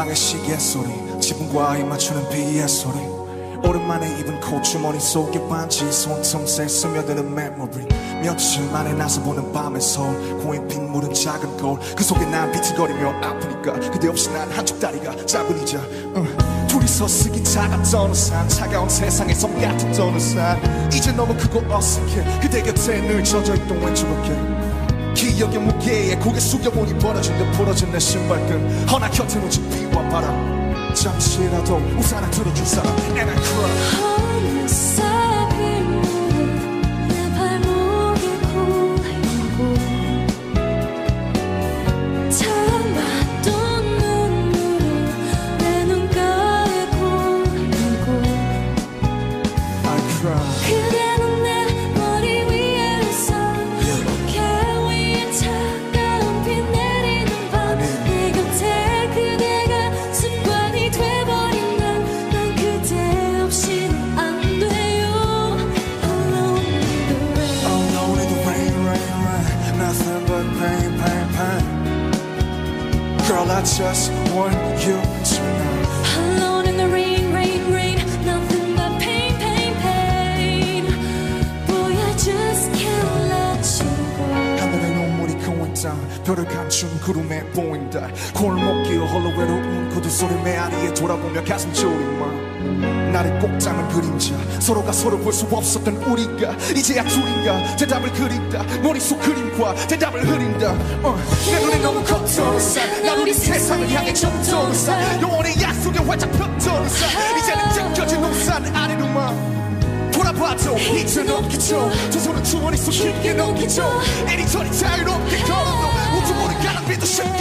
방의 시계 소리 지붕과 입 맞추는 비의 소리. 오랜만에 입은 코트 주머니 속에 반지 손틈새 스며드는 메모리 며칠 만에 나서 보는 밤의 서울 고인 빗물은 작은 거울. 그 속에 난 비틀거리며 아프니까 그대 없이 난 한쪽 다리가 짧은 의자. 응. 둘이서 쓰기 작았던 우산 차가운 세상에 성 같았던 우산. 이제 너무 크고 어색해. 그대 곁에 늘 젖어있던 왼쪽 어깨 기억의 무게에 고개 숙여보니 벌어진 듯 부러진 내 신발끈. 허나 곁에 놓친 비와 바람. 잠시라도 우산을 들어줄 사람. And I cry Nothing but pain, pain, pain Girl, I just want you tonight Alone in the rain, rain, rain Nothing but pain, pain, pain Boy, I just can't let you go 하늘에 눈물이 고인다 별을 감춘 구름에 보인다 골목길 홀로 외로운 구두 소리 메아리에 돌아보며 가슴 졸이마 나를 꼭 잡은 그림자. 서로가 서로 볼 수 없었던 우리가 이제야 둘인가. 대답을 그린다. 머릿속 그림과 대답을 흐린다. 어, 내 눈에 너무 겉도는 산 우리 세상을 향해 산 영원의 약속에 활짝 펴도는 산 이제는 찢겨진 우산 아래로만 돌아봐도 이제 넘기죠. 두 손은 주머니 속 깊게 넘기죠. 이리저리 자유롭게 걸어도 우주 모를 가랑비도 쉽게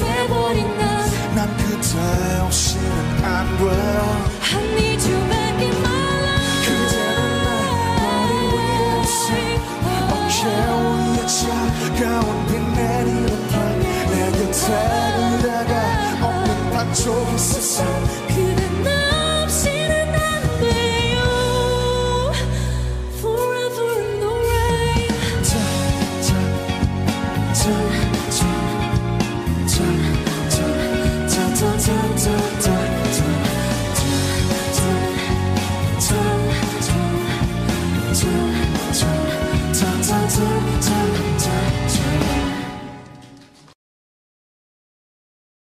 돼버린 난난 그대 없이는 안 돼. I need you back in my life. 그대는 내 머리 위에 있어. 어깨 위에 차가운 비 내리는 밤내 곁에 그대가 없는 반쪽인 세상 그